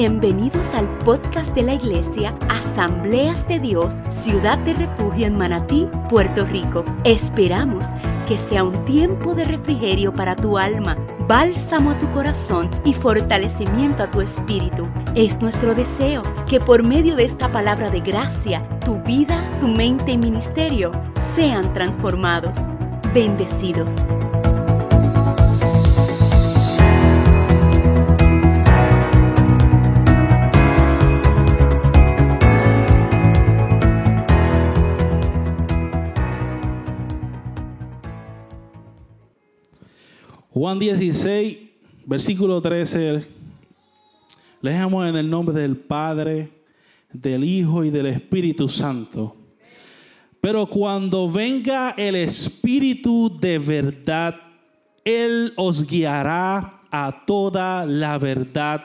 Bienvenidos al podcast de la iglesia Asambleas de Dios, Ciudad de Refugio en Manatí, Puerto Rico. Esperamos que sea un tiempo de refrigerio para tu alma, bálsamo a tu corazón y fortalecimiento a tu espíritu. Es nuestro deseo que por medio de esta palabra de gracia, tu vida, tu mente y ministerio sean transformados. Bendecidos. Juan 16, versículo 13. Leemos en el nombre del Padre, del Hijo y del Espíritu Santo. Pero cuando venga el Espíritu de verdad, Él os guiará a toda la verdad,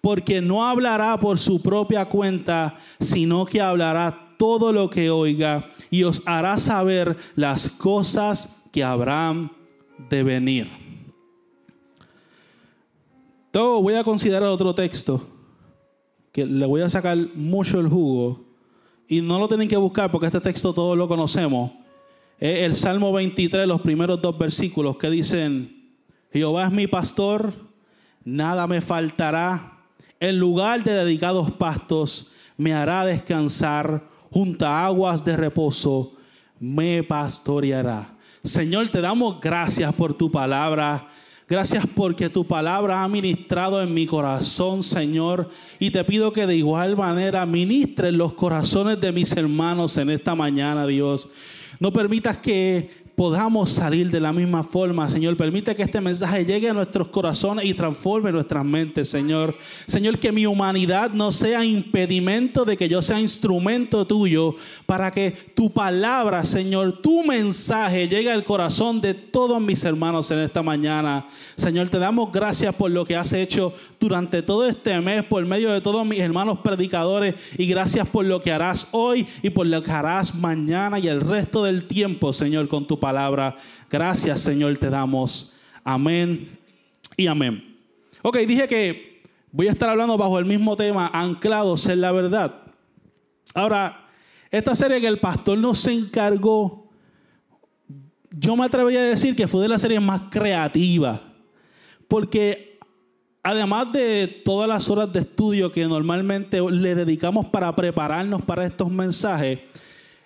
porque no hablará por su propia cuenta, sino que hablará todo lo que oiga y os hará saber las cosas que habrán de venir voy a considerar otro texto que le voy a sacar mucho el jugo y no lo tienen que buscar porque este texto todos lo conocemos. Es el Salmo 23, los primeros dos versículos que dicen, Jehová es mi pastor, nada me faltará. En lugar de dedicados pastos me hará descansar, junto a aguas de reposo me pastoreará. Señor, te damos gracias por tu palabra. Gracias porque tu palabra ha ministrado en mi corazón, Señor. Y te pido que de igual manera ministre en los corazones de mis hermanos en esta mañana, Dios. No permitas que podamos salir de la misma forma, Señor. Permite que este mensaje llegue a nuestros corazones y transforme nuestras mentes, Señor. Señor, que mi humanidad no sea impedimento de que yo sea instrumento tuyo para que tu palabra, Señor, tu mensaje llegue al corazón de todos mis hermanos en esta mañana. Señor, te damos gracias por lo que has hecho durante todo este mes, por medio de todos mis hermanos predicadores y gracias por lo que harás hoy y por lo que harás mañana y el resto del tiempo, Señor, con tu palabra. Gracias, Señor, te damos. Amén y amén. Ok, dije que voy a estar hablando bajo el mismo tema, anclados en la verdad. Ahora, esta serie que el pastor nos encargó, yo me atrevería a decir que fue de las series más creativas, porque además de todas las horas de estudio que normalmente le dedicamos para prepararnos para estos mensajes,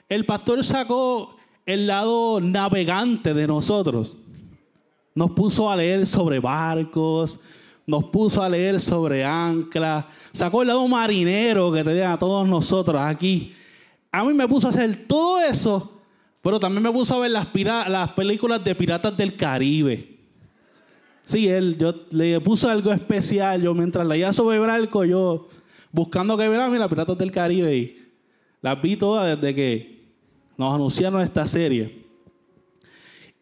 el pastor sacó el lado navegante de nosotros. Nos puso a leer sobre barcos, nos puso a leer sobre anclas, sacó el lado marinero que tenía a todos nosotros aquí. A mí me puso a hacer todo eso, pero también me puso a ver las, las películas de piratas del Caribe. Sí, él, yo le puso algo especial. Yo mientras leía sobre barco, yo buscando que verá, mira, piratas del Caribe. Y las vi todas desde que nos anunciaron esta serie.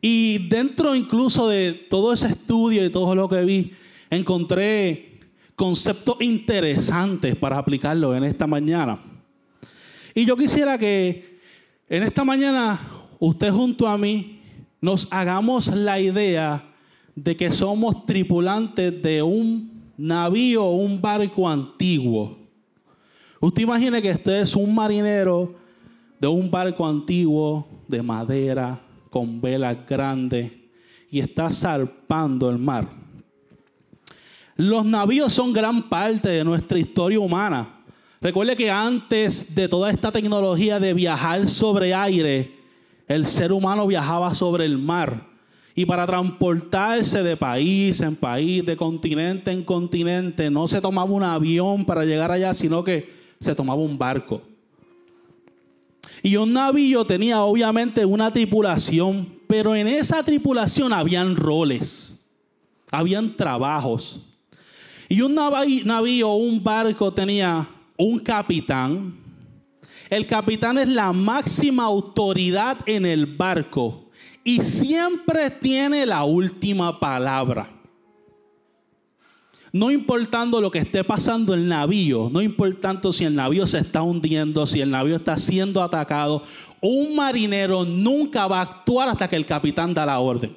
Y dentro incluso de todo ese estudio y todo lo que vi, encontré conceptos interesantes para aplicarlo en esta mañana. Y yo quisiera que en esta mañana usted junto a mí nos hagamos la idea de que somos tripulantes de un navío un barco antiguo. Usted imagine que usted es un marinero de un barco antiguo de madera con velas grandes y está zarpando el mar. Los navíos son gran parte de nuestra historia humana. Recuerde que antes de toda esta tecnología de viajar sobre aire, el ser humano viajaba sobre el mar. Y para transportarse de país en país, de continente en continente, no se tomaba un avión para llegar allá, sino que se tomaba un barco. Y un navío tenía obviamente una tripulación, pero en esa tripulación habían roles, habían trabajos. Y un navío, un barco tenía un capitán. El capitán es la máxima autoridad en el barco y siempre tiene la última palabra. No importando lo que esté pasando en el navío, no importando si el navío se está hundiendo, si el navío está siendo atacado, un marinero nunca va a actuar hasta que el capitán da la orden.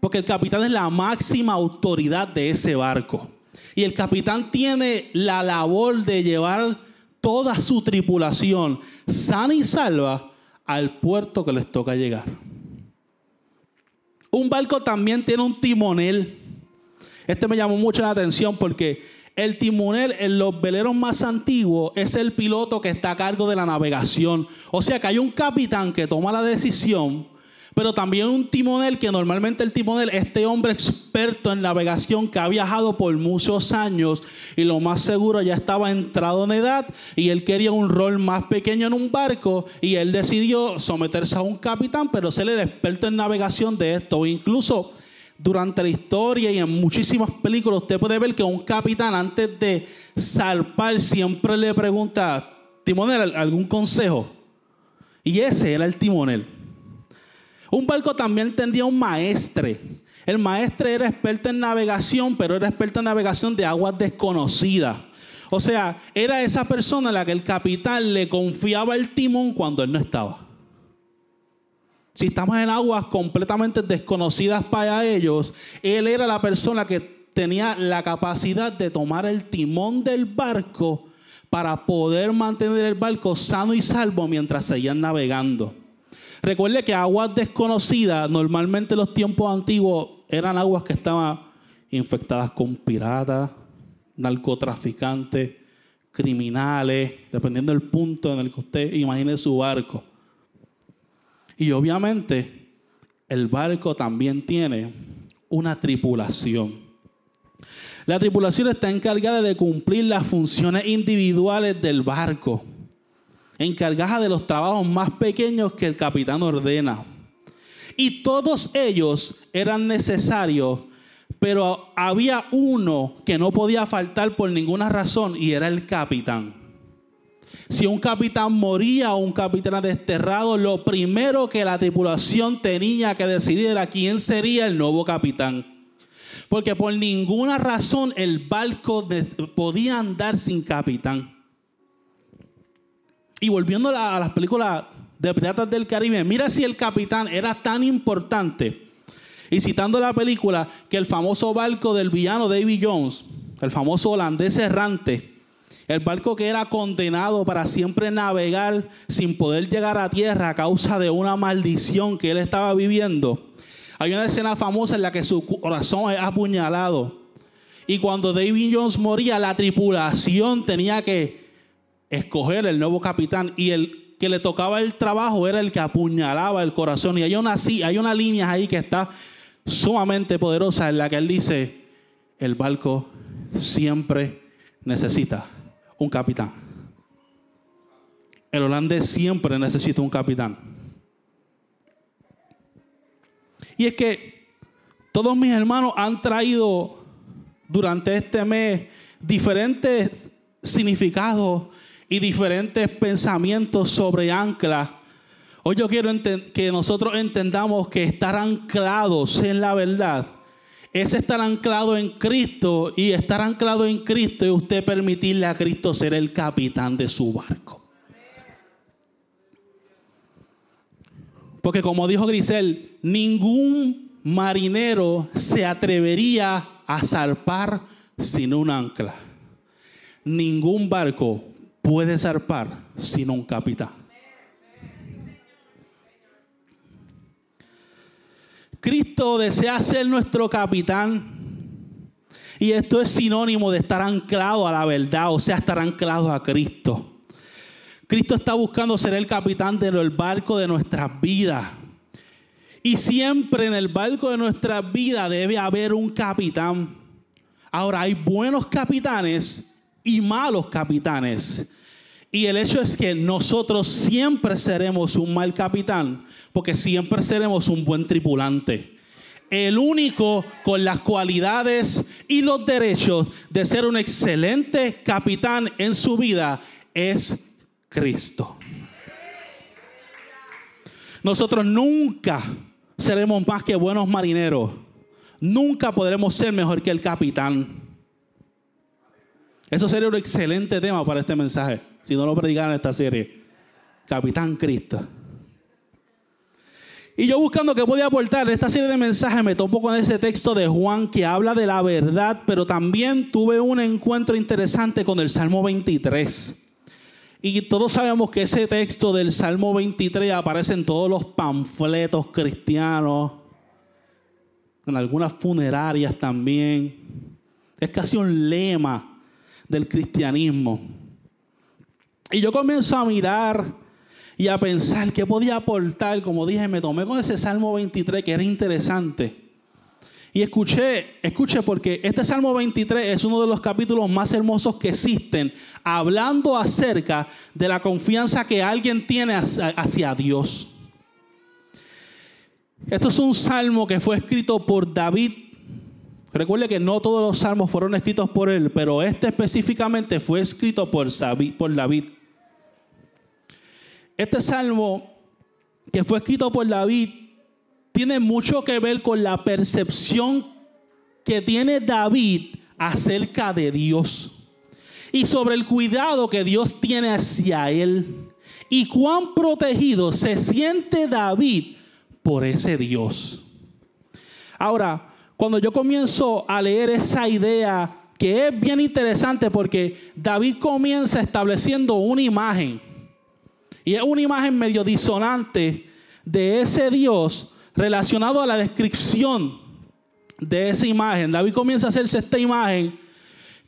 Porque el capitán es la máxima autoridad de ese barco. Y el capitán tiene la labor de llevar toda su tripulación sana y salva al puerto que les toca llegar. Un barco también tiene un timonel. Este me llamó mucho la atención porque el timonel en los veleros más antiguos es el piloto que está a cargo de la navegación. O sea que hay un capitán que toma la decisión pero también un timonel que normalmente el timonel, este hombre experto en navegación que ha viajado por muchos años y lo más seguro ya estaba entrado en edad y él quería un rol más pequeño en un barco y él decidió someterse a un capitán, pero ser el experto en navegación de esto. Incluso durante la historia y en muchísimas películas usted puede ver que un capitán antes de zarpar siempre le pregunta, timonel, ¿algún consejo? Y ese era el timonel. Un barco también tendría un maestre. El maestre era experto en navegación, pero era experto en navegación de aguas desconocidas. O sea, era esa persona a la que el capitán le confiaba el timón cuando él no estaba. Si estamos en aguas completamente desconocidas para ellos, él era la persona que tenía la capacidad de tomar el timón del barco para poder mantener el barco sano y salvo mientras seguían navegando. Recuerde que aguas desconocidas, normalmente en los tiempos antiguos, eran aguas que estaban infectadas con piratas, narcotraficantes, criminales, dependiendo del punto en el que usted imagine su barco. Y obviamente el barco también tiene una tripulación. La tripulación está encargada de cumplir las funciones individuales del barco encargada de los trabajos más pequeños que el capitán ordena. Y todos ellos eran necesarios, pero había uno que no podía faltar por ninguna razón y era el capitán. Si un capitán moría o un capitán desterrado, lo primero que la tripulación tenía que decidir era quién sería el nuevo capitán. Porque por ninguna razón el barco podía andar sin capitán. Y volviendo a las películas de Piratas del Caribe, mira si el capitán era tan importante. Y citando la película, que el famoso barco del villano David Jones, el famoso holandés errante, el barco que era condenado para siempre navegar sin poder llegar a tierra a causa de una maldición que él estaba viviendo. Hay una escena famosa en la que su corazón es apuñalado. Y cuando David Jones moría, la tripulación tenía que escoger el nuevo capitán y el que le tocaba el trabajo era el que apuñalaba el corazón. Y hay una, hay una línea ahí que está sumamente poderosa en la que él dice, el barco siempre necesita un capitán. El holandés siempre necesita un capitán. Y es que todos mis hermanos han traído durante este mes diferentes significados y diferentes pensamientos sobre ancla. Hoy yo quiero que nosotros entendamos que estar anclados en la verdad es estar anclado en Cristo y estar anclado en Cristo y usted permitirle a Cristo ser el capitán de su barco. Porque como dijo Grisel, ningún marinero se atrevería a zarpar sin un ancla. Ningún barco puede zarpar sin un capitán. Cristo desea ser nuestro capitán. Y esto es sinónimo de estar anclado a la verdad, o sea, estar anclado a Cristo. Cristo está buscando ser el capitán del barco de nuestras vidas. Y siempre en el barco de nuestras vidas debe haber un capitán. Ahora, hay buenos capitanes y malos capitanes. Y el hecho es que nosotros siempre seremos un mal capitán, porque siempre seremos un buen tripulante. El único con las cualidades y los derechos de ser un excelente capitán en su vida es Cristo. Nosotros nunca seremos más que buenos marineros. Nunca podremos ser mejor que el capitán. Eso sería un excelente tema para este mensaje si no lo predicaran en esta serie. Capitán Cristo. Y yo buscando qué podía aportar esta serie de mensajes me topo con ese texto de Juan que habla de la verdad, pero también tuve un encuentro interesante con el Salmo 23. Y todos sabemos que ese texto del Salmo 23 aparece en todos los panfletos cristianos, en algunas funerarias también. Es casi un lema del cristianismo. Y yo comienzo a mirar y a pensar qué podía aportar. Como dije, me tomé con ese Salmo 23 que era interesante. Y escuché, escuché porque este Salmo 23 es uno de los capítulos más hermosos que existen, hablando acerca de la confianza que alguien tiene hacia, Dios. Esto es un salmo que fue escrito por David. Recuerde que no todos los salmos fueron escritos por él, pero este específicamente fue escrito por David. Este salmo que fue escrito por David tiene mucho que ver con la percepción que tiene David acerca de Dios y sobre el cuidado que Dios tiene hacia él y cuán protegido se siente David por ese Dios. Ahora, cuando yo comienzo a leer esa idea que es bien interesante porque David comienza estableciendo una imagen y es una imagen medio disonante de ese Dios relacionado a la descripción de esa imagen. David comienza a hacerse esta imagen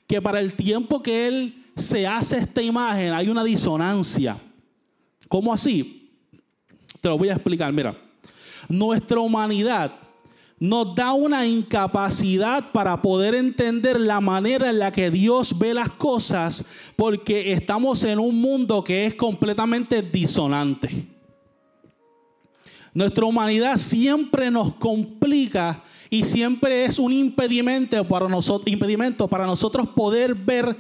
que para el tiempo que él se hace esta imagen hay una disonancia. ¿Cómo así? Te lo voy a explicar. Mira, nuestra humanidad nos da una incapacidad para poder entender la manera en la que Dios ve las cosas porque estamos en un mundo que es completamente disonante. Nuestra humanidad siempre nos complica y siempre es un impedimento para, nosotros, impedimento para nosotros poder ver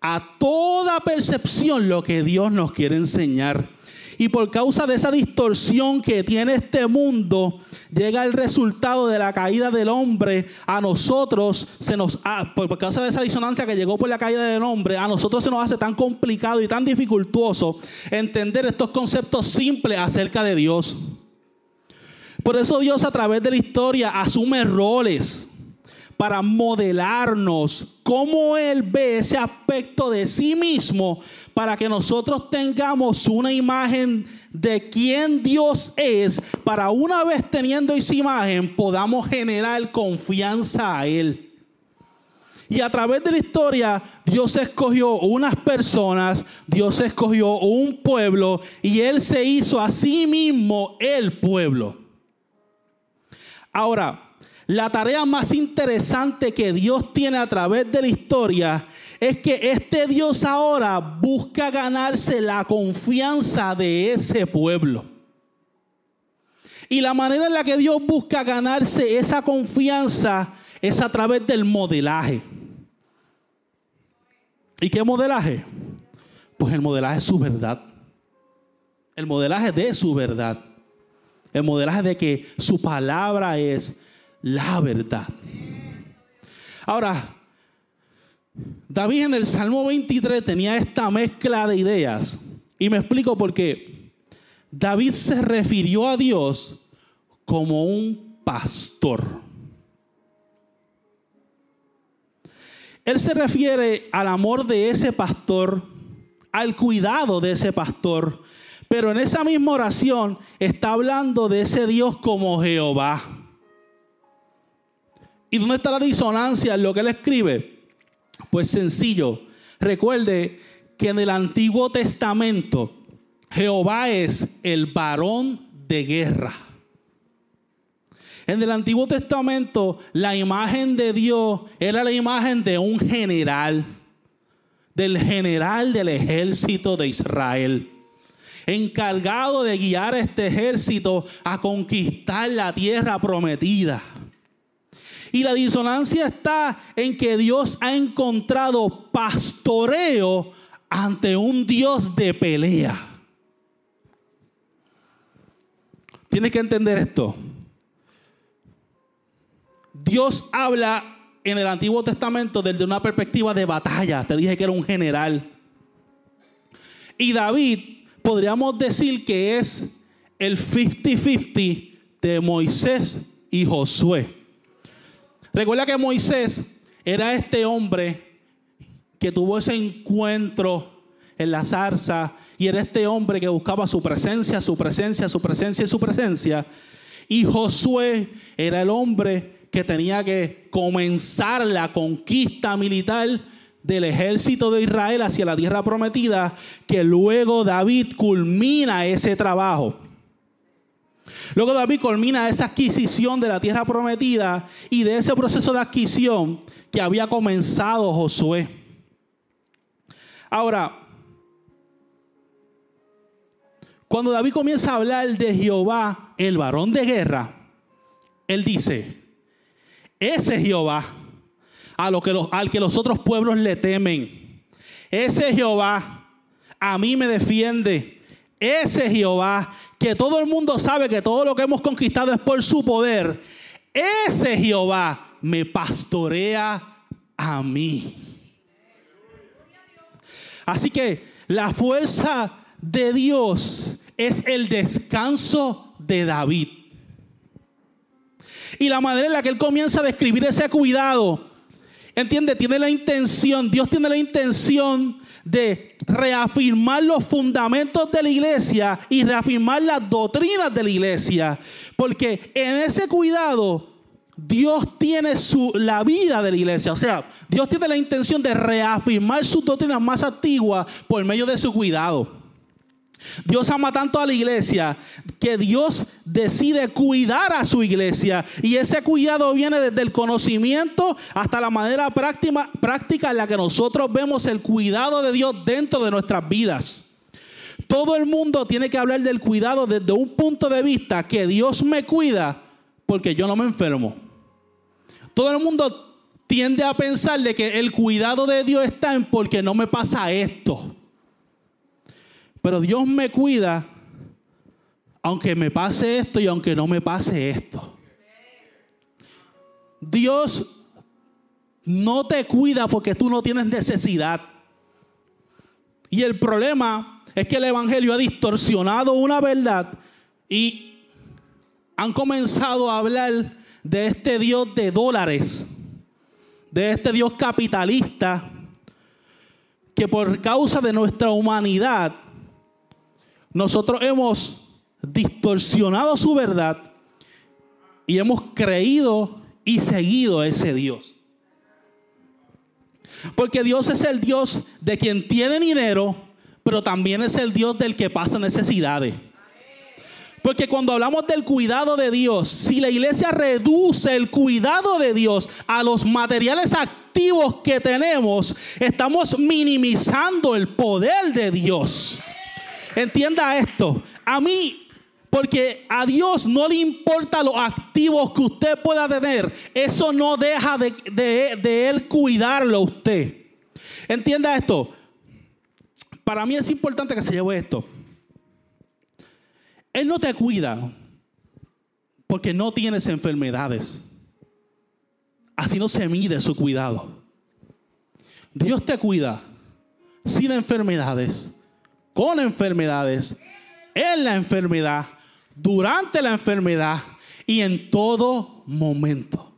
a toda percepción lo que Dios nos quiere enseñar. Y por causa de esa distorsión que tiene este mundo, llega el resultado de la caída del hombre a nosotros, se nos por causa de esa disonancia que llegó por la caída del hombre, a nosotros se nos hace tan complicado y tan dificultuoso entender estos conceptos simples acerca de Dios. Por eso Dios a través de la historia asume roles para modelarnos cómo Él ve ese aspecto de sí mismo para que nosotros tengamos una imagen de quién Dios es, para una vez teniendo esa imagen podamos generar confianza a Él. Y a través de la historia, Dios escogió unas personas, Dios escogió un pueblo y Él se hizo a sí mismo el pueblo. Ahora, la tarea más interesante que Dios tiene a través de la historia es que este Dios ahora busca ganarse la confianza de ese pueblo. Y la manera en la que Dios busca ganarse esa confianza es a través del modelaje. ¿Y qué modelaje? Pues el modelaje es su verdad. El modelaje de su verdad. El modelaje de que su palabra es la verdad. Ahora, David en el Salmo 23 tenía esta mezcla de ideas. Y me explico por qué. David se refirió a Dios como un pastor. Él se refiere al amor de ese pastor, al cuidado de ese pastor, pero en esa misma oración está hablando de ese Dios como Jehová. ¿Y dónde está la disonancia en lo que él escribe? Pues sencillo. Recuerde que en el Antiguo Testamento Jehová es el varón de guerra. En el Antiguo Testamento la imagen de Dios era la imagen de un general, del general del ejército de Israel, encargado de guiar a este ejército a conquistar la tierra prometida. Y la disonancia está en que Dios ha encontrado pastoreo ante un Dios de pelea. Tienes que entender esto. Dios habla en el Antiguo Testamento desde una perspectiva de batalla. Te dije que era un general. Y David podríamos decir que es el 50-50 de Moisés y Josué. Recuerda que Moisés era este hombre que tuvo ese encuentro en la zarza y era este hombre que buscaba su presencia, su presencia, su presencia y su presencia. Y Josué era el hombre que tenía que comenzar la conquista militar del ejército de Israel hacia la tierra prometida, que luego David culmina ese trabajo. Luego David culmina esa adquisición de la tierra prometida y de ese proceso de adquisición que había comenzado Josué. Ahora, cuando David comienza a hablar de Jehová, el varón de guerra, él dice, ese Jehová, a lo que los, al que los otros pueblos le temen, ese Jehová a mí me defiende, ese Jehová que todo el mundo sabe que todo lo que hemos conquistado es por su poder, ese Jehová me pastorea a mí. Así que la fuerza de Dios es el descanso de David. Y la manera en la que él comienza a describir ese cuidado, entiende, tiene la intención, Dios tiene la intención de reafirmar los fundamentos de la iglesia y reafirmar las doctrinas de la iglesia. Porque en ese cuidado Dios tiene su, la vida de la iglesia. O sea, Dios tiene la intención de reafirmar sus doctrinas más antiguas por medio de su cuidado. Dios ama tanto a la iglesia que Dios decide cuidar a su iglesia. Y ese cuidado viene desde el conocimiento hasta la manera práctica, práctica en la que nosotros vemos el cuidado de Dios dentro de nuestras vidas. Todo el mundo tiene que hablar del cuidado desde un punto de vista que Dios me cuida porque yo no me enfermo. Todo el mundo tiende a pensar de que el cuidado de Dios está en porque no me pasa esto. Pero Dios me cuida aunque me pase esto y aunque no me pase esto. Dios no te cuida porque tú no tienes necesidad. Y el problema es que el Evangelio ha distorsionado una verdad y han comenzado a hablar de este Dios de dólares, de este Dios capitalista, que por causa de nuestra humanidad nosotros hemos distorsionado su verdad y hemos creído y seguido a ese Dios. Porque Dios es el Dios de quien tiene dinero, pero también es el Dios del que pasa necesidades. Porque cuando hablamos del cuidado de Dios, si la iglesia reduce el cuidado de Dios a los materiales activos que tenemos, estamos minimizando el poder de Dios. Entienda esto. A mí, porque a Dios no le importa los activos que usted pueda tener, eso no deja de, de Él cuidarlo a usted. Entienda esto. Para mí es importante que se lleve esto. Él no te cuida porque no tienes enfermedades. Así no se mide su cuidado. Dios te cuida sin enfermedades con enfermedades, en la enfermedad, durante la enfermedad y en todo momento.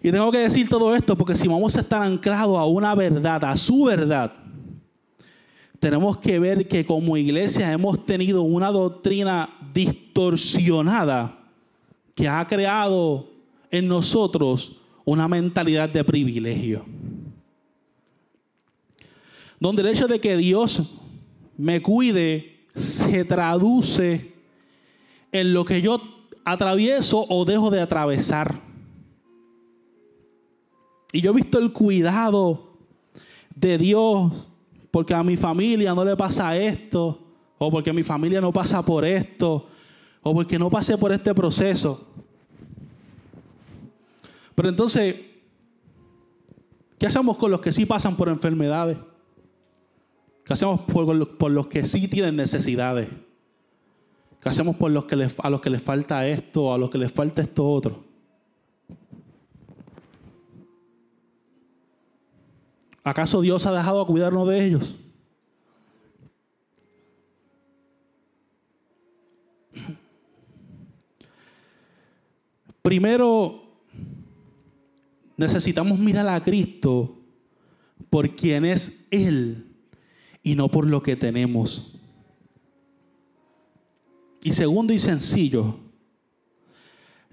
Y tengo que decir todo esto porque si vamos a estar anclados a una verdad, a su verdad, tenemos que ver que como iglesia hemos tenido una doctrina distorsionada que ha creado en nosotros una mentalidad de privilegio donde el hecho de que Dios me cuide se traduce en lo que yo atravieso o dejo de atravesar. Y yo he visto el cuidado de Dios porque a mi familia no le pasa esto, o porque mi familia no pasa por esto, o porque no pasé por este proceso. Pero entonces, ¿qué hacemos con los que sí pasan por enfermedades? ¿Qué hacemos por, los que sí tienen necesidades? ¿Qué hacemos por los que les, a los que les falta esto, a los que les falta esto otro? ¿Acaso Dios ha dejado a cuidarnos de ellos? Primero, necesitamos mirar a Cristo por quien es Él y no por lo que tenemos. Y segundo y sencillo,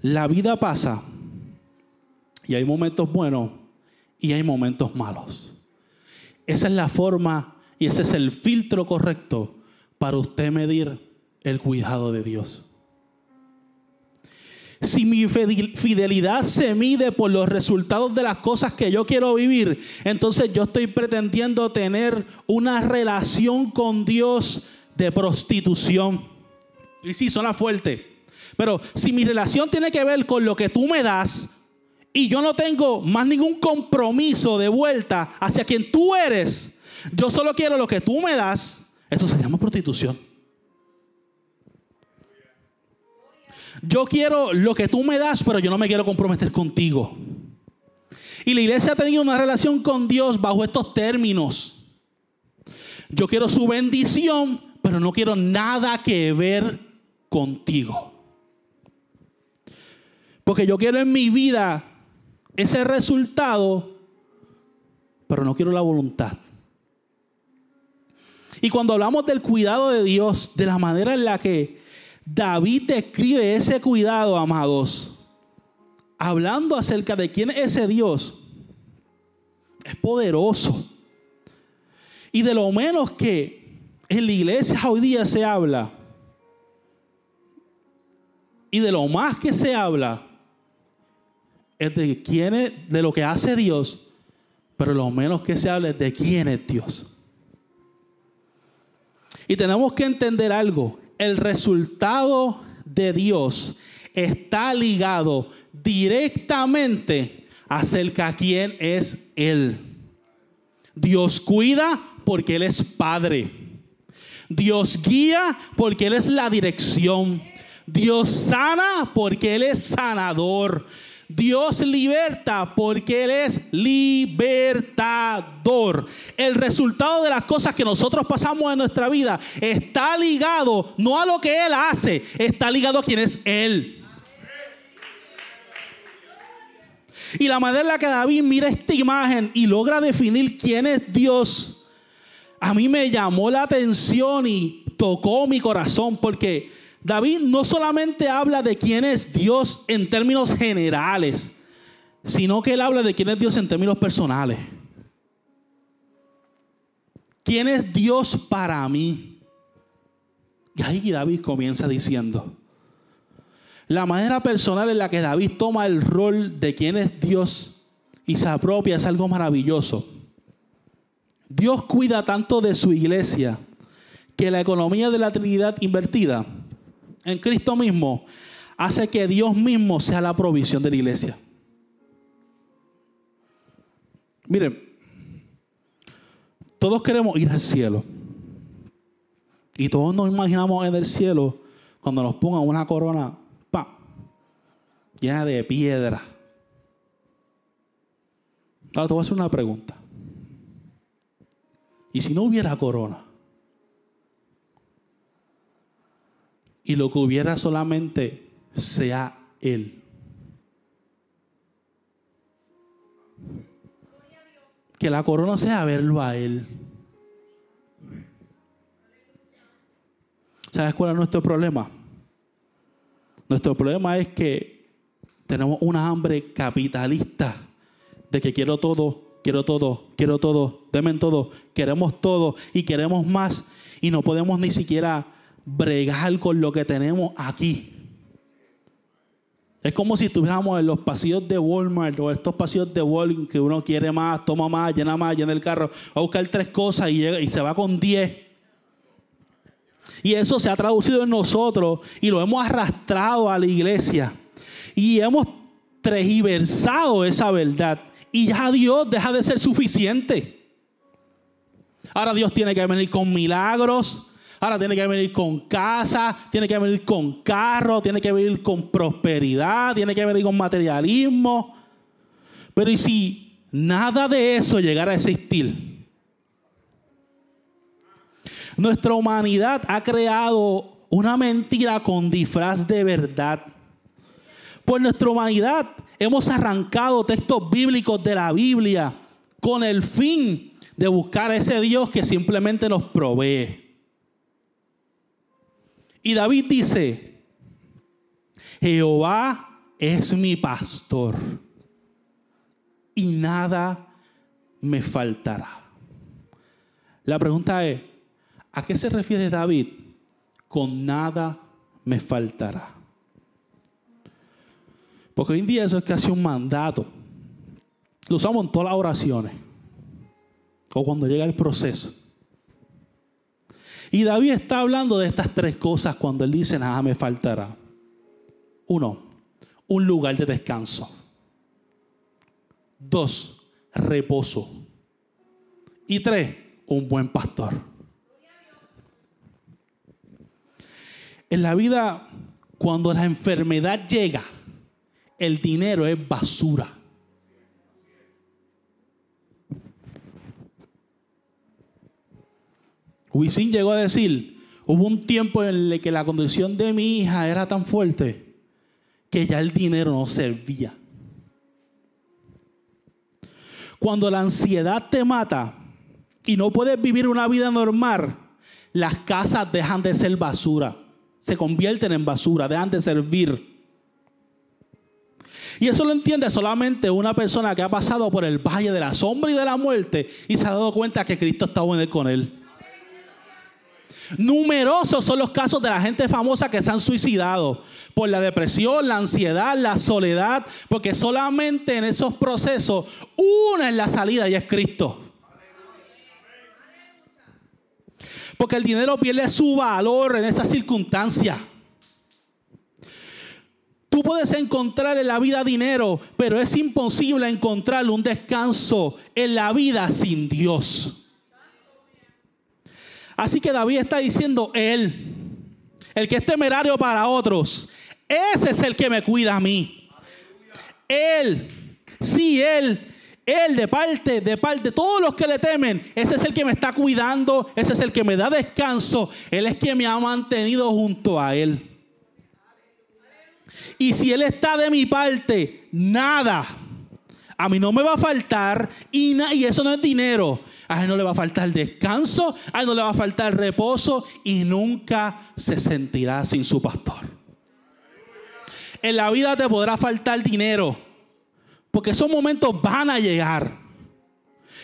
la vida pasa y hay momentos buenos y hay momentos malos. Esa es la forma y ese es el filtro correcto para usted medir el cuidado de Dios. Si mi fidelidad se mide por los resultados de las cosas que yo quiero vivir, entonces yo estoy pretendiendo tener una relación con Dios de prostitución. Y sí, suena fuerte. Pero si mi relación tiene que ver con lo que tú me das y yo no tengo más ningún compromiso de vuelta hacia quien tú eres, yo solo quiero lo que tú me das, eso se llama prostitución. Yo quiero lo que tú me das, pero yo no me quiero comprometer contigo. Y la iglesia ha tenido una relación con Dios bajo estos términos. Yo quiero su bendición, pero no quiero nada que ver contigo. Porque yo quiero en mi vida ese resultado, pero no quiero la voluntad. Y cuando hablamos del cuidado de Dios, de la manera en la que David describe ese cuidado, amados, hablando acerca de quién es ese Dios, es poderoso. Y de lo menos que en la iglesia hoy día se habla, y de lo más que se habla, es de quién es, de lo que hace Dios, pero lo menos que se habla es de quién es Dios. Y tenemos que entender algo el resultado de Dios está ligado directamente acerca a quién es Él. Dios cuida porque Él es Padre. Dios guía porque Él es la dirección. Dios sana porque Él es sanador. Dios liberta porque Él es libertador. El resultado de las cosas que nosotros pasamos en nuestra vida está ligado no a lo que Él hace, está ligado a quien es Él. Y la manera en la que David mira esta imagen y logra definir quién es Dios, a mí me llamó la atención y tocó mi corazón porque David no solamente habla de quién es Dios en términos generales, sino que él habla de quién es Dios en términos personales. ¿Quién es Dios para mí? Y ahí David comienza diciendo, la manera personal en la que David toma el rol de quién es Dios y se apropia es algo maravilloso. Dios cuida tanto de su iglesia que la economía de la Trinidad invertida en Cristo mismo hace que Dios mismo sea la provisión de la iglesia. Miren, todos queremos ir al cielo. Y todos nos imaginamos en el cielo cuando nos pongan una corona pa, llena de piedra. Ahora te voy a hacer una pregunta. ¿Y si no hubiera corona? Y lo que hubiera solamente sea Él. Que la corona sea verlo a Él. ¿Sabes cuál es nuestro problema? Nuestro problema es que tenemos una hambre capitalista de que quiero todo, quiero todo, quiero todo, demen todo, queremos todo y queremos más y no podemos ni siquiera bregar con lo que tenemos aquí. Es como si estuviéramos en los pasillos de Walmart o estos pasillos de Walmart que uno quiere más, toma más, llena más, llena el carro, va a buscar tres cosas y, llega, y se va con diez. Y eso se ha traducido en nosotros y lo hemos arrastrado a la iglesia. Y hemos tergiversado esa verdad. Y ya Dios deja de ser suficiente. Ahora Dios tiene que venir con milagros, Ahora tiene que venir con casa, tiene que venir con carro, tiene que venir con prosperidad, tiene que venir con materialismo. Pero ¿y si nada de eso llegara a existir? Nuestra humanidad ha creado una mentira con disfraz de verdad. Por nuestra humanidad hemos arrancado textos bíblicos de la Biblia con el fin de buscar a ese Dios que simplemente nos provee. Y David dice, Jehová es mi pastor y nada me faltará. La pregunta es, ¿a qué se refiere David con nada me faltará? Porque hoy en día eso es casi un mandato. Lo usamos en todas las oraciones. O cuando llega el proceso. Y David está hablando de estas tres cosas cuando él dice, nada me faltará. Uno, un lugar de descanso. Dos, reposo. Y tres, un buen pastor. En la vida, cuando la enfermedad llega, el dinero es basura. Wisin llegó a decir, hubo un tiempo en el que la condición de mi hija era tan fuerte que ya el dinero no servía. Cuando la ansiedad te mata y no puedes vivir una vida normal, las casas dejan de ser basura, se convierten en basura, dejan de servir. Y eso lo entiende solamente una persona que ha pasado por el valle de la sombra y de la muerte y se ha dado cuenta que Cristo está con él. Numerosos son los casos de la gente famosa que se han suicidado por la depresión, la ansiedad, la soledad, porque solamente en esos procesos una es la salida y es Cristo. Porque el dinero pierde su valor en esa circunstancia. Tú puedes encontrar en la vida dinero, pero es imposible encontrar un descanso en la vida sin Dios. Así que David está diciendo, Él, el que es temerario para otros, ese es el que me cuida a mí. Él, sí, Él, Él de parte, de parte, de todos los que le temen, ese es el que me está cuidando, ese es el que me da descanso, Él es quien me ha mantenido junto a Él. Y si Él está de mi parte, nada a mí no me va a faltar y, eso no es dinero. A él no le va a faltar descanso, a él no le va a faltar reposo y nunca se sentirá sin su pastor. En la vida te podrá faltar dinero, porque esos momentos van a llegar.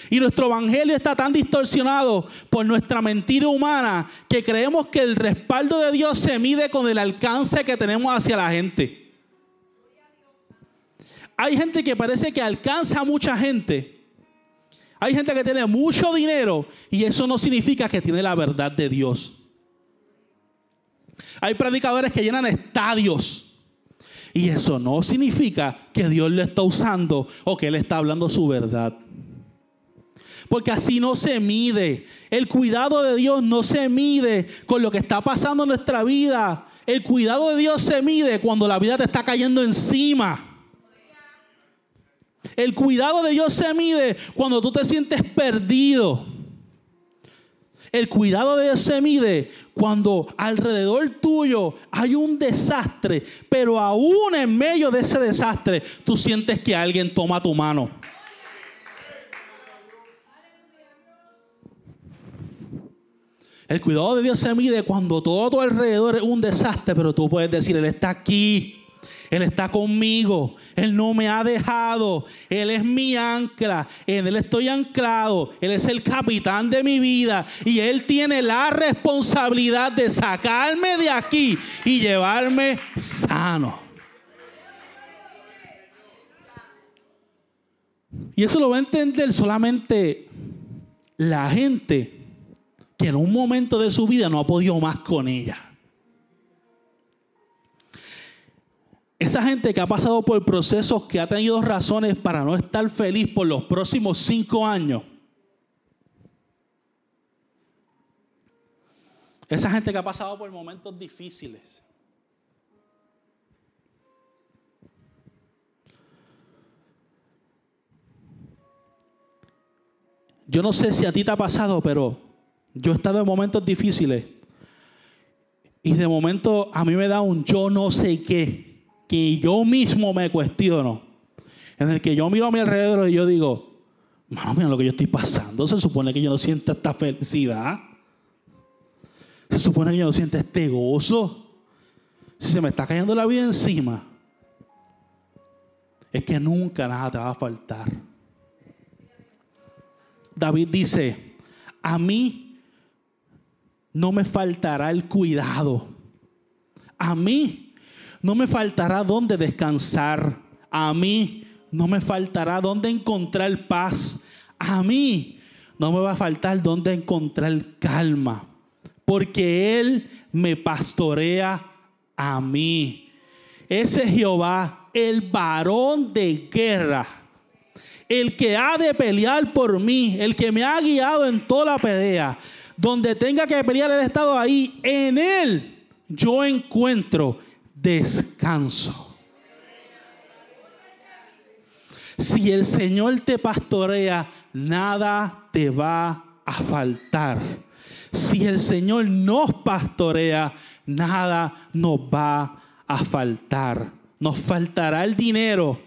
Y nuestro evangelio está tan distorsionado por nuestra mentira humana que creemos que el respaldo de Dios se mide con el alcance que tenemos hacia la gente hay gente que parece que alcanza a mucha gente. Hay gente que tiene mucho dinero y eso no significa que tiene la verdad de Dios. Hay predicadores que llenan estadios y eso no significa que Dios le está usando o que Él está hablando su verdad. Porque así no se mide. El cuidado de Dios no se mide con lo que está pasando en nuestra vida. El cuidado de Dios se mide cuando la vida te está cayendo encima. El cuidado de Dios se mide cuando tú te sientes perdido. El cuidado de Dios se mide cuando alrededor tuyo hay un desastre, pero aún en medio de ese desastre tú sientes que alguien toma tu mano. El cuidado de Dios se mide cuando todo a tu alrededor es un desastre, pero tú puedes decir, Él está aquí. Él está conmigo. Él no me ha dejado. Él es mi ancla. En Él estoy anclado. Él es el capitán de mi vida. Y Él tiene la responsabilidad de sacarme de aquí y llevarme sano. Y eso lo va a entender solamente la gente que en un momento de su vida no ha podido más con ella. Esa gente que ha pasado por procesos que ha tenido razones para no estar feliz por los próximos cinco años. Esa gente que ha pasado por momentos difíciles. Yo no sé si a ti te ha pasado, pero yo he estado en momentos difíciles. Y de momento a mí me da un yo no sé qué que yo mismo me cuestiono, en el que yo miro a mi alrededor y yo digo, mano, mira lo que yo estoy pasando, se supone que yo no siento esta felicidad, se supone que yo no siento este gozo, si se me está cayendo la vida encima, es que nunca nada te va a faltar. David dice, a mí no me faltará el cuidado. A mí no me faltará dónde descansar. A mí no me faltará dónde encontrar paz. A mí no me va a faltar dónde encontrar calma. Porque Él me pastorea a mí. Ese Jehová, el varón de guerra el que ha de pelear por mí, el que me ha guiado en toda la pelea, donde tenga que pelear el estado ahí, en él yo encuentro descanso. Si el Señor te pastorea, nada te va a faltar. Si el Señor nos pastorea, nada nos va a faltar. Nos faltará el dinero,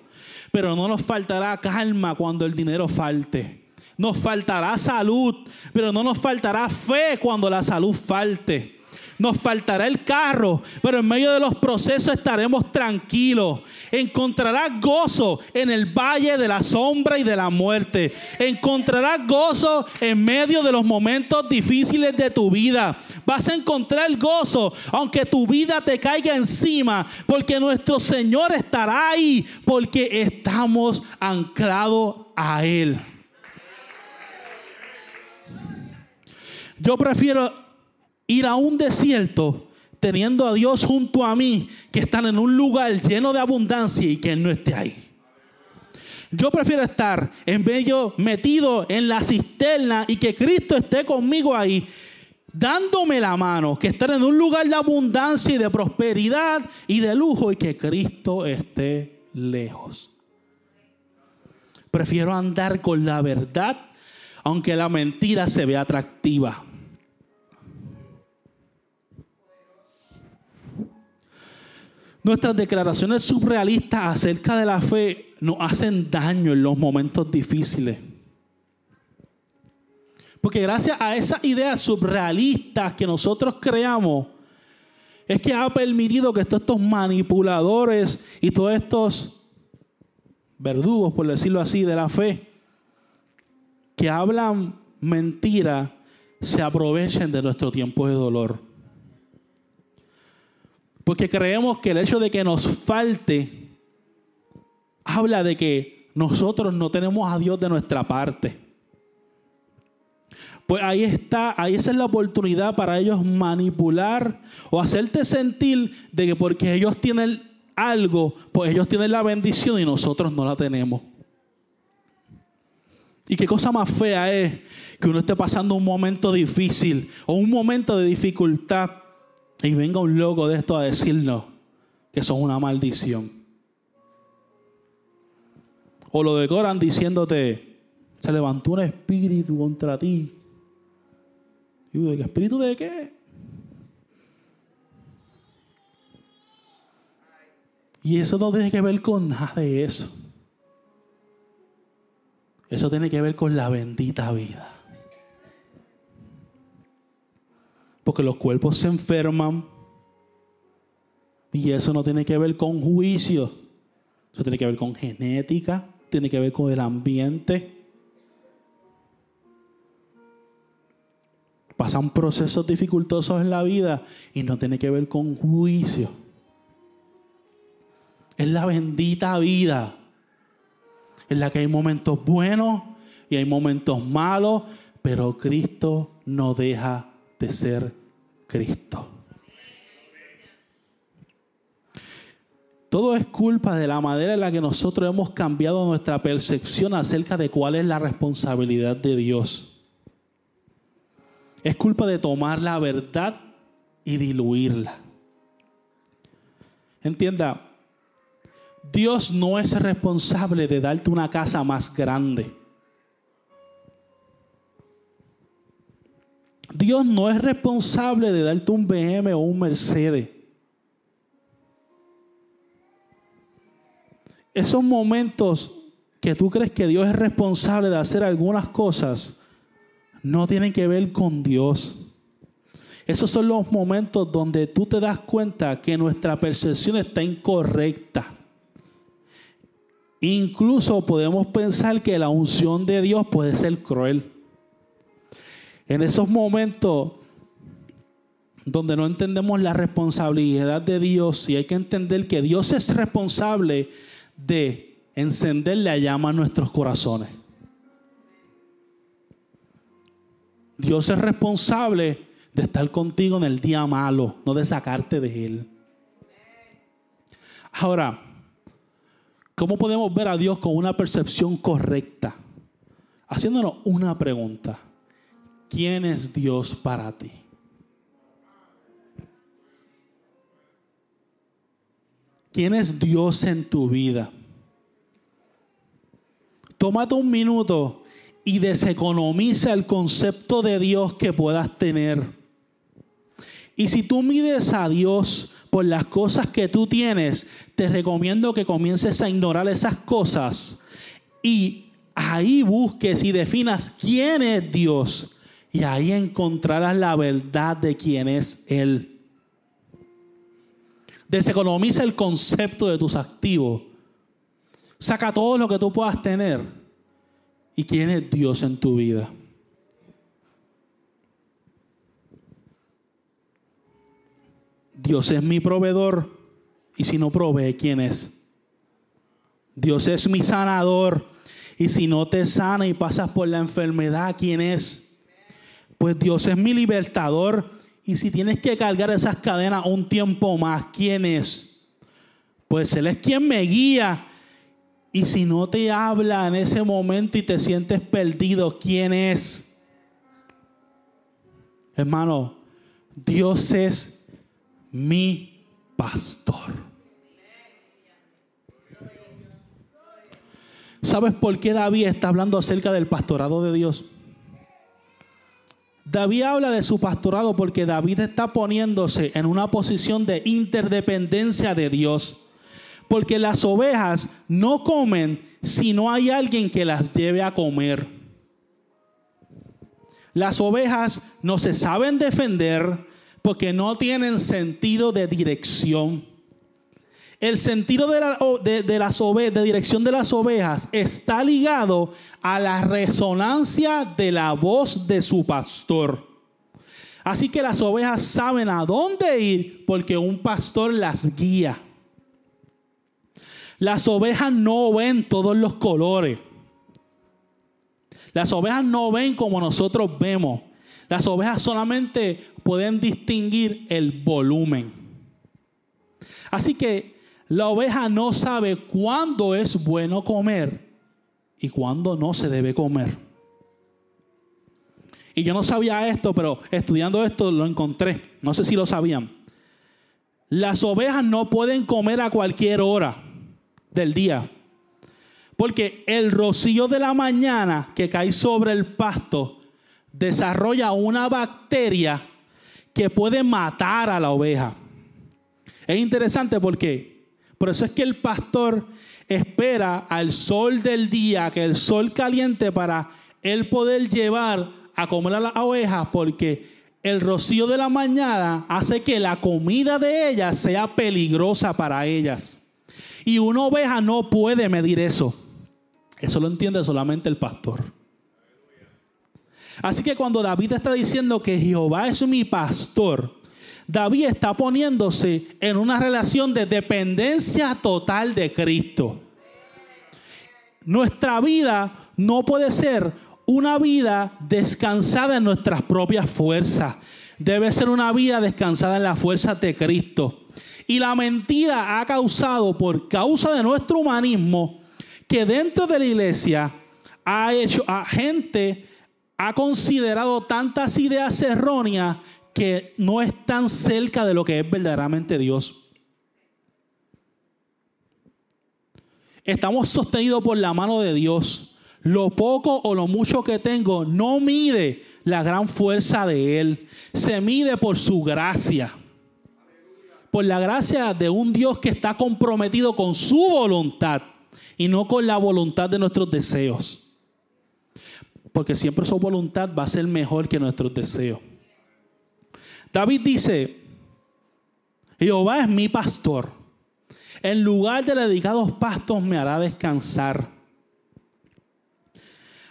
pero no nos faltará calma cuando el dinero falte. Nos faltará salud, pero no nos faltará fe cuando la salud falte. Nos faltará el carro, pero en medio de los procesos estaremos tranquilos. Encontrarás gozo en el valle de la sombra y de la muerte. Encontrarás gozo en medio de los momentos difíciles de tu vida. Vas a encontrar gozo aunque tu vida te caiga encima, porque nuestro Señor estará ahí, porque estamos anclados a Él. Yo prefiero ir a un desierto teniendo a Dios junto a mí, que están en un lugar lleno de abundancia y que Él no esté ahí. Yo prefiero estar en medio metido en la cisterna y que Cristo esté conmigo ahí, dándome la mano, que estar en un lugar de abundancia y de prosperidad y de lujo y que Cristo esté lejos. Prefiero andar con la verdad, aunque la mentira se vea atractiva. Nuestras declaraciones surrealistas acerca de la fe nos hacen daño en los momentos difíciles. Porque gracias a esas ideas surrealistas que nosotros creamos, es que ha permitido que estos, estos manipuladores y todos estos verdugos, por decirlo así, de la fe, que hablan mentira, se aprovechen de nuestro tiempo de dolor. Porque creemos que el hecho de que nos falte habla de que nosotros no tenemos a Dios de nuestra parte. Pues ahí está, ahí esa es la oportunidad para ellos manipular o hacerte sentir de que porque ellos tienen algo, pues ellos tienen la bendición y nosotros no la tenemos. Y qué cosa más fea es que uno esté pasando un momento difícil o un momento de dificultad y venga un loco de esto a decirnos que son una maldición. O lo decoran diciéndote, se levantó un espíritu contra ti. Y digo, ¿espíritu de qué? Y eso no tiene que ver con nada de eso. Eso tiene que ver con la bendita vida. Porque los cuerpos se enferman. Y eso no tiene que ver con juicio. Eso tiene que ver con genética, tiene que ver con el ambiente. Pasan procesos dificultosos en la vida y no tiene que ver con juicio. Es la bendita vida en la que hay momentos buenos y hay momentos malos, pero Cristo no deja de ser Cristo. Todo es culpa de la manera en la que nosotros hemos cambiado nuestra percepción acerca de cuál es la responsabilidad de Dios. Es culpa de tomar la verdad y diluirla. Entienda, Dios no es responsable de darte una casa más grande. Dios no es responsable de darte un BM o un Mercedes. esos momentos que tú crees que Dios es responsable de hacer algunas cosas, no tienen que ver con Dios. Esos son los momentos donde tú te das cuenta que nuestra percepción está incorrecta. Incluso podemos pensar que la unción de Dios puede ser cruel. En esos momentos donde no entendemos la responsabilidad de Dios y hay que entender que Dios es responsable de encender la llama en nuestros corazones. Dios es responsable de estar contigo en el día malo, no de sacarte de él. Ahora, ¿cómo podemos ver a Dios con una percepción correcta? Haciéndonos una pregunta. ¿Quién es Dios para ti? ¿Quién es Dios en tu vida? Tómate un minuto y deseconomiza el concepto de Dios que puedas tener. Y si tú mides a Dios por las cosas que tú tienes, te recomiendo que comiences a ignorar esas cosas y ahí busques y definas quién es Dios. Y ahí encontrarás la verdad de quién es Él. Deseconomiza el concepto de tus activos. Saca todo lo que tú puedas tener. ¿Y quién es Dios en tu vida? Dios es mi proveedor. Y si no provee, ¿quién es? Dios es mi sanador. Y si no te sana y pasas por la enfermedad, ¿quién es? Pues Dios es mi libertador. Y si tienes que cargar esas cadenas un tiempo más, ¿quién es? Pues Él es quien me guía. Y si no te habla en ese momento y te sientes perdido, ¿quién es? Hermano, Dios es mi pastor. ¿Sabes por qué David está hablando acerca del pastorado de Dios? David habla de su pastorado porque David está poniéndose en una posición de interdependencia de Dios. Porque las ovejas no comen si no hay alguien que las lleve a comer. Las ovejas no se saben defender porque no tienen sentido de dirección. El sentido de, la, de, las de dirección de las ovejas está ligado a la resonancia de la voz de su pastor. Así que las ovejas saben a dónde ir porque un pastor las guía. Las ovejas no ven todos los colores. Las ovejas no ven como nosotros vemos. Las ovejas solamente pueden distinguir el volumen. Así que la oveja no sabe cuándo es bueno comer y cuándo no se debe comer. Y yo no sabía esto, pero estudiando esto lo encontré. No sé si lo sabían. Las ovejas no pueden comer a cualquier hora del día. Porque el rocío de la mañana que cae sobre el pasto desarrolla una bacteria que puede matar a la oveja. Es interesante porque por eso es que el pastor espera al sol del día, que el sol caliente para él poder llevar a comer a las ovejas, porque el rocío de la mañana hace que la comida de ellas sea peligrosa para ellas. Y una oveja no puede medir eso. Eso lo entiende solamente el pastor. Así que cuando David está diciendo que Jehová es mi pastor, David está poniéndose en una relación de dependencia total de Cristo. Nuestra vida no puede ser una vida descansada en nuestras propias fuerzas. Debe ser una vida descansada en las fuerzas de Cristo. Y la mentira ha causado, por causa de nuestro humanismo, que dentro de la iglesia ha hecho a gente ha considerado tantas ideas erróneas que no están cerca de lo que es verdaderamente Dios. Estamos sostenidos por la mano de Dios. Lo poco o lo mucho que tengo no mide la gran fuerza de Él. Se mide por su gracia. Por la gracia de un Dios que está comprometido con su voluntad. y no con la voluntad de nuestros deseos. Porque siempre su voluntad va a ser mejor que nuestros deseos. David dice, Jehová es mi pastor. En lugar de dedicados pastos me hará descansar.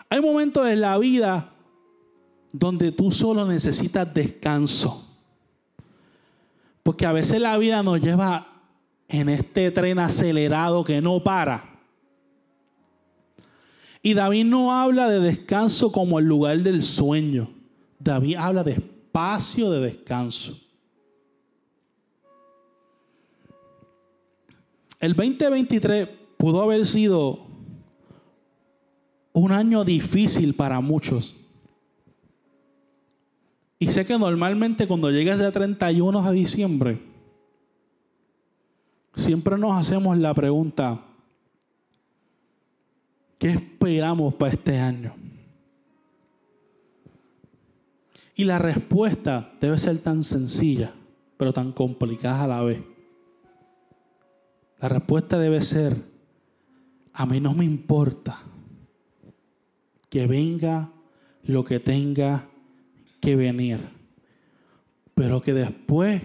Hay momentos en la vida donde tú solo necesitas descanso. Porque a veces la vida nos lleva en este tren acelerado que no para. Y David no habla de descanso como el lugar del sueño. David habla de espacio de descanso. El 2023 pudo haber sido un año difícil para muchos. Y sé que normalmente cuando llega ese 31 de diciembre, siempre nos hacemos la pregunta, ¿Qué esperamos para este año? Y la respuesta debe ser tan sencilla, pero tan complicada a la vez. La respuesta debe ser, a mí no me importa que venga lo que tenga que venir, pero que después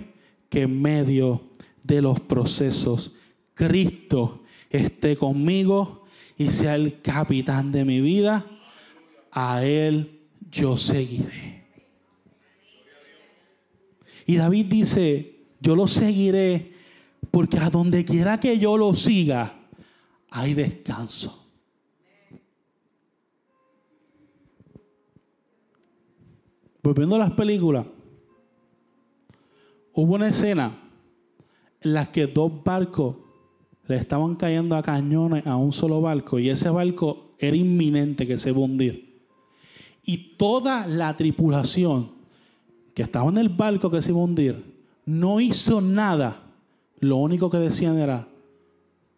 que en medio de los procesos Cristo esté conmigo y sea el capitán de mi vida, a Él yo seguiré. Y David dice, yo lo seguiré porque a donde quiera que yo lo siga, hay descanso. Volviendo a las películas, hubo una escena en la que dos barcos le estaban cayendo a cañones a un solo barco y ese barco era inminente que se iba a hundir. Y toda la tripulación que estaba en el barco que se iba a hundir no hizo nada. Lo único que decían era,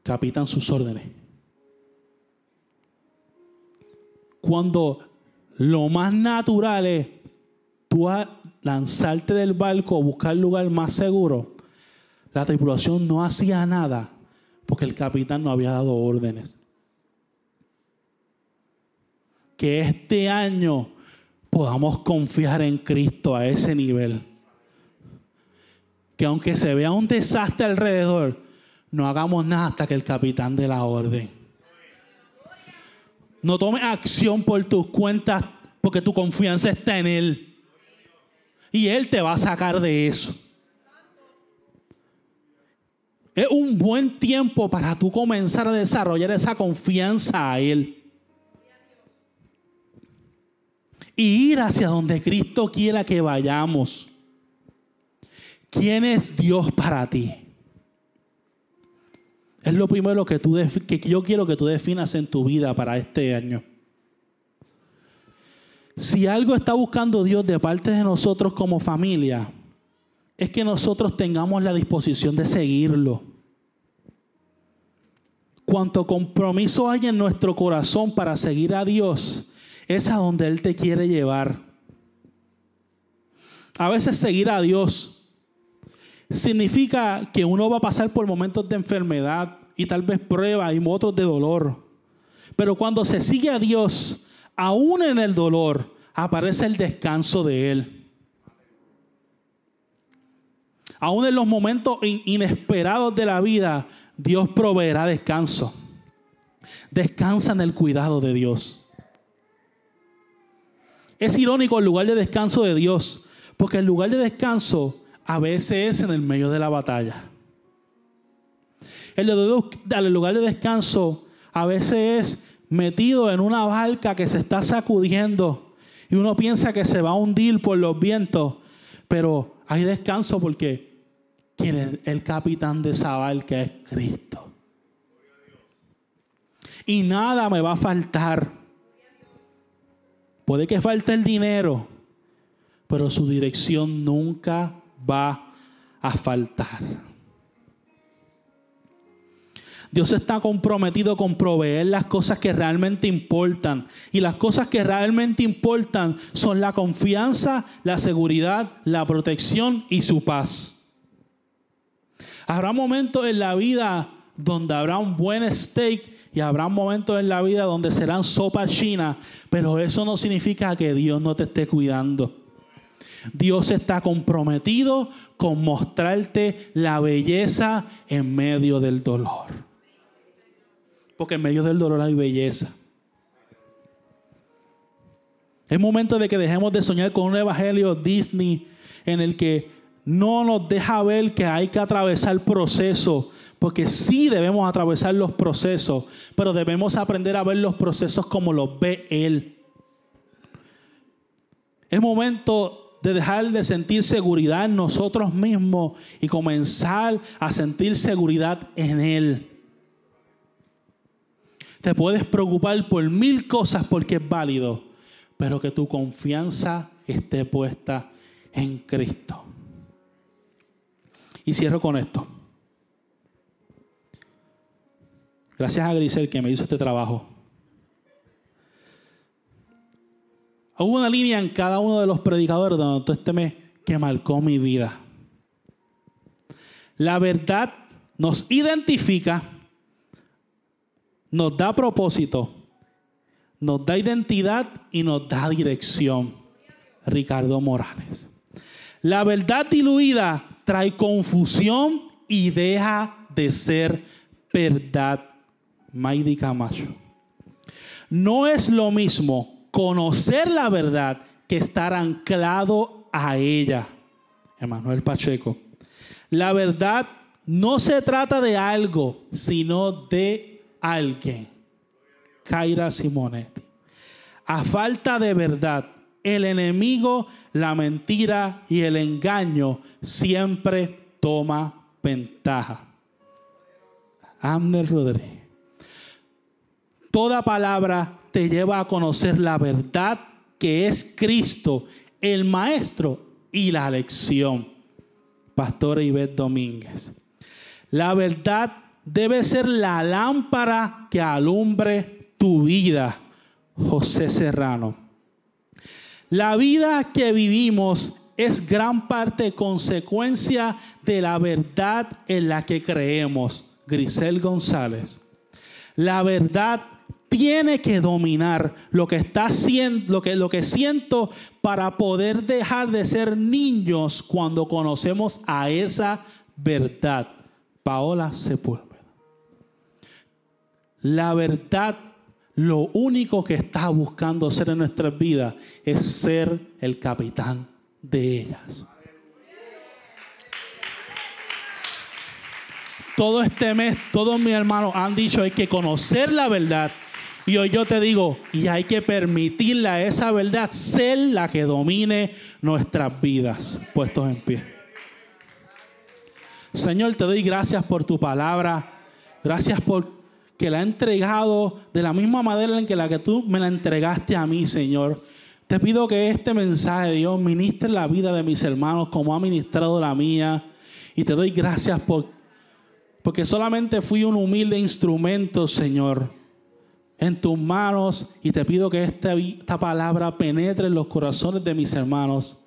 capitán sus órdenes. Cuando lo más natural es tú lanzarte del barco o buscar lugar más seguro, la tripulación no hacía nada porque el capitán no había dado órdenes. Que este año podamos confiar en Cristo a ese nivel. Que aunque se vea un desastre alrededor, no hagamos nada hasta que el capitán dé la orden. No tomes acción por tus cuentas porque tu confianza está en Él. Y Él te va a sacar de eso. Es un buen tiempo para tú comenzar a desarrollar esa confianza a Él. Y ir hacia donde Cristo quiera que vayamos. ¿Quién es Dios para ti? Es lo primero que, tú que yo quiero que tú definas en tu vida para este año. Si algo está buscando Dios de parte de nosotros como familia, es que nosotros tengamos la disposición de seguirlo. Cuanto compromiso hay en nuestro corazón para seguir a Dios, es a donde Él te quiere llevar. A veces seguir a Dios significa que uno va a pasar por momentos de enfermedad y tal vez pruebas y otros de dolor. Pero cuando se sigue a Dios, aún en el dolor, aparece el descanso de Él. Aún en los momentos inesperados de la vida, Dios proveerá descanso. Descansa en el cuidado de Dios. Es irónico el lugar de descanso de Dios, porque el lugar de descanso a veces es en el medio de la batalla. El lugar de descanso a veces es metido en una barca que se está sacudiendo y uno piensa que se va a hundir por los vientos, pero hay descanso porque ¿Quién es el capitán de esa que es Cristo. Y nada me va a faltar. Puede que falte el dinero, pero su dirección nunca va a faltar. Dios está comprometido con proveer las cosas que realmente importan. Y las cosas que realmente importan son la confianza, la seguridad, la protección y su paz. Habrá momentos en la vida donde habrá un buen steak y habrá momentos en la vida donde serán sopa china, pero eso no significa que Dios no te esté cuidando. Dios está comprometido con mostrarte la belleza en medio del dolor. Porque en medio del dolor hay belleza. Es momento de que dejemos de soñar con un evangelio Disney en el que no nos deja ver que hay que atravesar el proceso, porque sí debemos atravesar los procesos, pero debemos aprender a ver los procesos como los ve Él. Es momento de dejar de sentir seguridad en nosotros mismos y comenzar a sentir seguridad en Él. Te puedes preocupar por mil cosas porque es válido, pero que tu confianza esté puesta en Cristo. Y cierro con esto. Gracias a Grisel que me hizo este trabajo. Hubo una línea en cada uno de los predicadores donde este mes que marcó mi vida. La verdad nos identifica, nos da propósito nos da identidad y nos da dirección. Ricardo Morales. La verdad diluida trae confusión y deja de ser verdad. Maidi Camacho. No es lo mismo conocer la verdad que estar anclado a ella. Emanuel Pacheco. La verdad no se trata de algo, sino de alguien. Kaira Simonetti. A falta de verdad, el enemigo, la mentira y el engaño siempre toma ventaja. Amner Rodríguez. Toda palabra te lleva a conocer la verdad que es Cristo, el Maestro y la lección. Pastor Ivette Domínguez. La verdad debe ser la lámpara que alumbre tu vida, José Serrano. La vida que vivimos es gran parte consecuencia de la verdad en la que creemos. Grisel González. La verdad tiene que dominar lo que está haciendo, lo que, lo que siento para poder dejar de ser niños cuando conocemos a esa verdad. Paola Sepúlveda. La verdad lo único que está buscando ser en nuestras vidas es ser el capitán de ellas. Todo este mes, todos mis hermanos han dicho hay que conocer la verdad. Y hoy yo te digo, y hay que permitirle a esa verdad ser la que domine nuestras vidas. Puestos en pie. Señor, te doy gracias por tu palabra. Gracias por que la ha entregado de la misma manera en que la que tú me la entregaste a mí, Señor. Te pido que este mensaje, Dios, ministre la vida de mis hermanos como ha ministrado la mía. Y te doy gracias por, porque solamente fui un humilde instrumento, Señor, en tus manos. Y te pido que esta, esta palabra penetre en los corazones de mis hermanos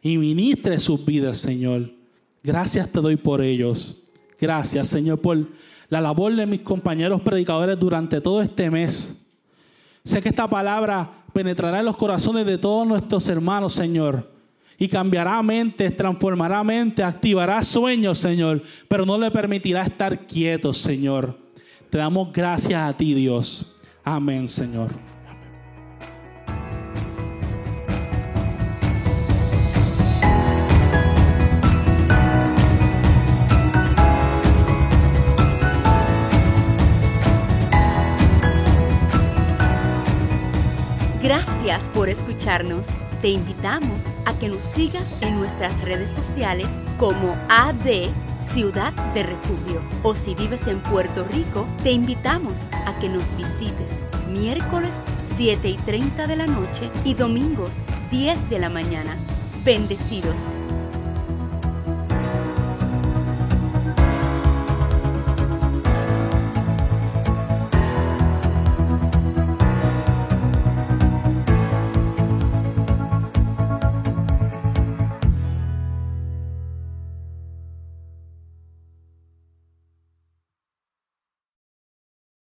y ministre sus vidas, Señor. Gracias te doy por ellos. Gracias, Señor, por la labor de mis compañeros predicadores durante todo este mes. Sé que esta palabra penetrará en los corazones de todos nuestros hermanos, Señor. Y cambiará mentes, transformará mentes, activará sueños, Señor. Pero no le permitirá estar quietos, Señor. Te damos gracias a ti, Dios. Amén, Señor. Escucharnos. Te invitamos a que nos sigas en nuestras redes sociales como AD Ciudad de Refugio. O si vives en Puerto Rico, te invitamos a que nos visites miércoles 7 y 30 de la noche y domingos 10 de la mañana. Bendecidos.